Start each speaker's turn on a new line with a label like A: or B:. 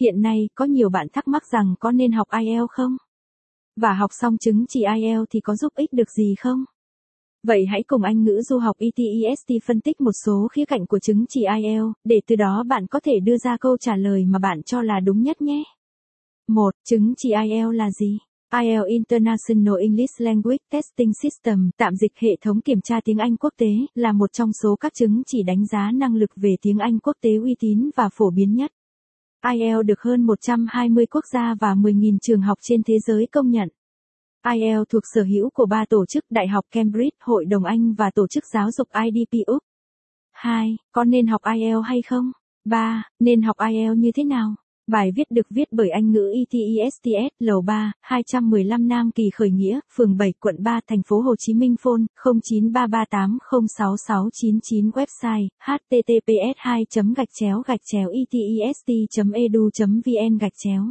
A: hiện nay có nhiều bạn thắc mắc rằng có nên học IELTS không? Và học xong chứng chỉ IELTS thì có giúp ích được gì không? Vậy hãy cùng Anh ngữ du học ETEST phân tích một số khía cạnh của chứng chỉ IELTS, để từ đó bạn có thể đưa ra câu trả lời mà bạn cho là đúng nhất nhé. 1. Chứng chỉ IELTS là gì? IELTS International English Language Testing System, tạm dịch hệ thống kiểm tra tiếng Anh quốc tế, là một trong số các chứng chỉ đánh giá năng lực về tiếng Anh quốc tế uy tín và phổ biến nhất. IELTS được hơn 120 quốc gia và 10.000 trường học trên thế giới công nhận. IELTS thuộc sở hữu của ba tổ chức Đại học Cambridge, Hội đồng Anh và Tổ chức Giáo dục IDP Úc. 2. Có nên học IELTS hay không? 3. Nên học IELTS như thế nào? Bài viết được viết bởi Anh ngữ ETESTS, Lầu 3, 215 Nam Kỳ Khởi Nghĩa, phường 7, quận 3, thành phố Hồ Chí Minh phone 0933806699 website https 2 gạch chéo gạch chéo etest edu vn gạch chéo.